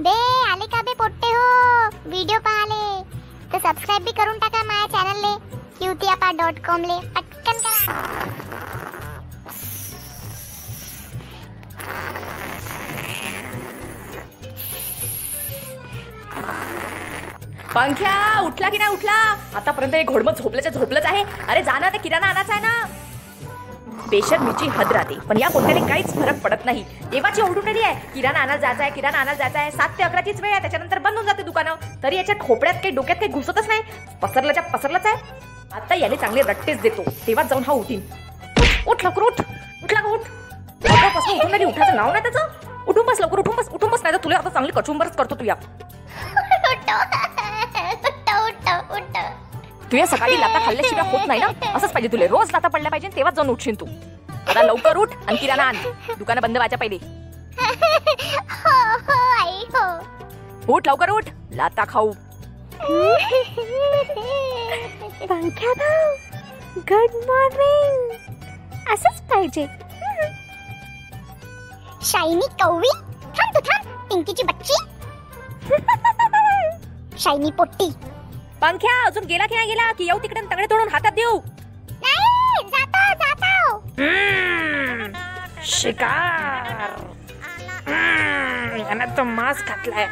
बे आले का बे पोट्टे हो? व्हिडिओ पाहाले. तर सबस्क्राईब बी करून टाका माझ्या चॅनलले क्यूतियापा डॉट कॉम ले. पटकन करा. पंख्या उठला की नाही उठला? आतापर्यंत हे घोडमत झोपल्याच्या झोपलंच आहे. अरे जा ना ते किराणा आणायचा आहे ना. बेशर्मीची हद राहते पण या पोट्याने काहीच फरक पडत नाही. देवाची ओढून आहे. किराणा आणायला जायचा आहे किराणा आणायला जायचा आहे सात ते अकराचीच वेळ आहे. त्याच्यानंतर बंद होऊन जाते दुकानं. तरी याच्या खोपड्यात काही डोक्यात काही घुसतच नाही. पसरल्याच्या पसरलंच आहे. आता याने चांगले रट्टेच देतो. तेव्हा जाऊन हा उठीन. उठ, उठ लवकर उठ. उठ लवकर उठ. मगापासून उठून नाही उठायचं नाव नाही त्याचं. उठून बस लवकर उठून बस. उठून बस नाही तर तुला आता चांगली कचुंबरच करतो तू तू या सकाळी लाता खाल्ल्याशिवाय होत नाही ना? असंच पाहिजे तुला. रोज लाता पडल्या पाहिजे तेव्हाच जाऊन उठशील तू. आता लवकर उठ आणि किराणा आण. दुकानं बंद व्हायच्या पहिले. हो हो हो. उठ लवकर उठ. लाता खाऊ. पंख्या भाऊ गुड मॉर्निंग असंच पाहिजे. शायनी कववी थांब तू थांब. पिंकीची बच्ची. Shiny potty. पंख्या अजून गेला की नाही गेला? की येऊ तिकडे तगडे तोडून हातात देऊ? नाही जातो जातो. शिकार. यानं तो मांस घातलाय.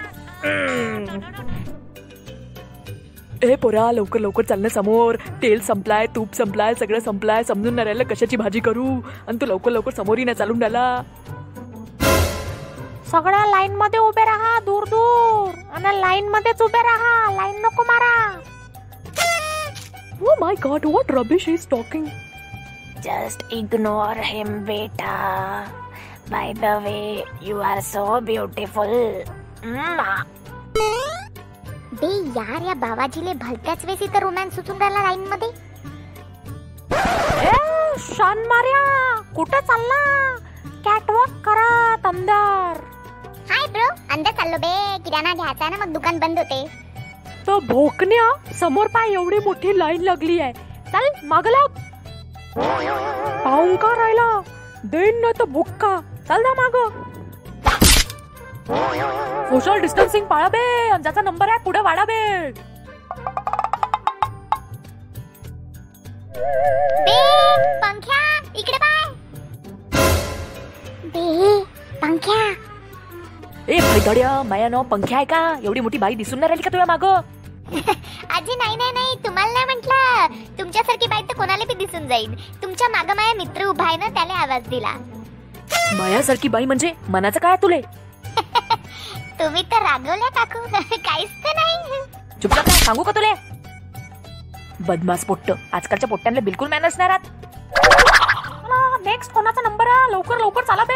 ए पोरा लवकर लवकर चालणं समोर. तेल संपलाय तूप संपलाय सगळं संपलाय. समजून नाही राहिलं कशाची भाजी करू? आणि तू लवकर लवकर समोरही नाही चालून राहिला. सगळ्या लाईन मध्ये उभे राहा दूर दूर. आणि लाईन मध्येच उभे राहा. लाईन नको मारा. My god, what rubbish he's talking. Just ignore him बेटा by the way you are so beautiful बे यार या बाबाजीले भलत्याच वेळेस इथं रोमॅन्स सुचून राहिला लाईन मध्ये ए शान मार्या कुठे चालला? कॅटवॉक करत अंदर हाय ब्रो अंदर चाललो बे किराणा घ्यायचा ना मग दुकान बंद होते. तो भोकण्या समोर पाय एवढी मोठी लाईन लागली आहे. चल माग लाग पाहून का राहिला? देईन ना तर भुक्का. चल ना माग. सोशल डिस्टन्सिंग पाळा बे आणि ज्याचा नंबर आहे पुढे वाढा बे. बे पंख्या इकडे पाय. बे पंख्या. ए भैदड्या माया नाव पंख्या आहे का? एवढी मोठी बाई दिसून नाही राहिली का तुला माग? आजी नाही नाही नाही तुम्हाला नाही म्हंटल. तुमच्यासारखी बाई तर कोणाला बी दिसून जाईल. तुमच्या माग माझ्या मित्र उभा आहे ना त्याला आवाज दिला. मायासारखी बाई म्हणजे मनाचं काय तुले? तुम्ही तर रागवल्या काकू. काहीच तर नाही. चुपचाप राह, सांगू का तुले? बदमास पोट्ट. आजकालच्या पोट्ट्यांना बिलकुल मॅनर्स नाही राहत. नेक्स्ट कोणाचा नंबर आहे? लवकर लवकर चाला बे.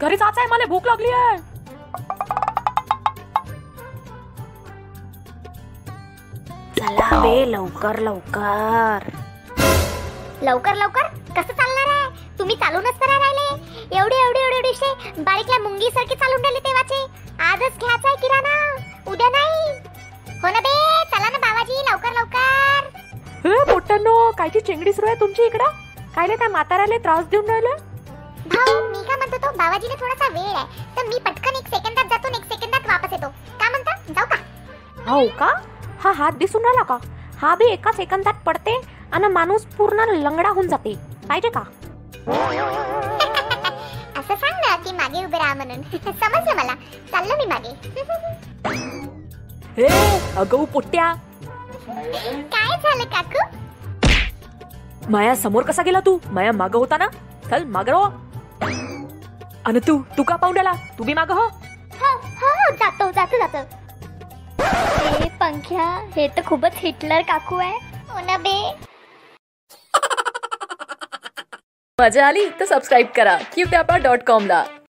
घरी जायचं आहे मला भूक लागली आहे चला बे लवकर लवकर. लवकर लवकर? कसं चालणार आहे? तुम्ही चालूनच तर राहिले. एवढे एवढे एवढे एवढेशे बारीकल्या मुंगी सारखे चालून राहिले तेव्हाचे. आजच घ्यायचा आहे किराणा. उद्या नाही. हो ना बे? चला ना बाबाजी लवकर लवकर. हे पोट्टांनो कायची चेंगडी सुरू आहे तुमची इकडं? कायले त्या म्हाताऱ्याला त्रास देऊन राहिले? भाऊ मी का म्हणतो तो? बाबाजीला थोडासा वेळ आहे. तर मी पटकन एक सेकंदात जातो आणि एक सेकंदात वापस येतो. का म्हणता? जाऊ का? हो का? हा हात दिसून राहिला का? हा बी एका सेकंदात पडते आणि माणूस पूर्ण लंगडा होऊन जाते. पाहिजे का? असं सांग ना की मागे उभे राहा म्हणून. समजलं मला. चाललो मी मागे. हे अगं पोट्ट्या काय झालं काकू? माया समोर कसा गेला तू? माया माग होता ना? चल माग रो आणि तू तू का पाहून राहिला तू बी माग हो. हो हो हो, जातो जातो जातो. पंख्या हे तर खूपच हिटलर काकू आहे. हो ना बे? मजा आली तर सबस्क्राईब करा. क्यूट्यापा डॉट कॉम ला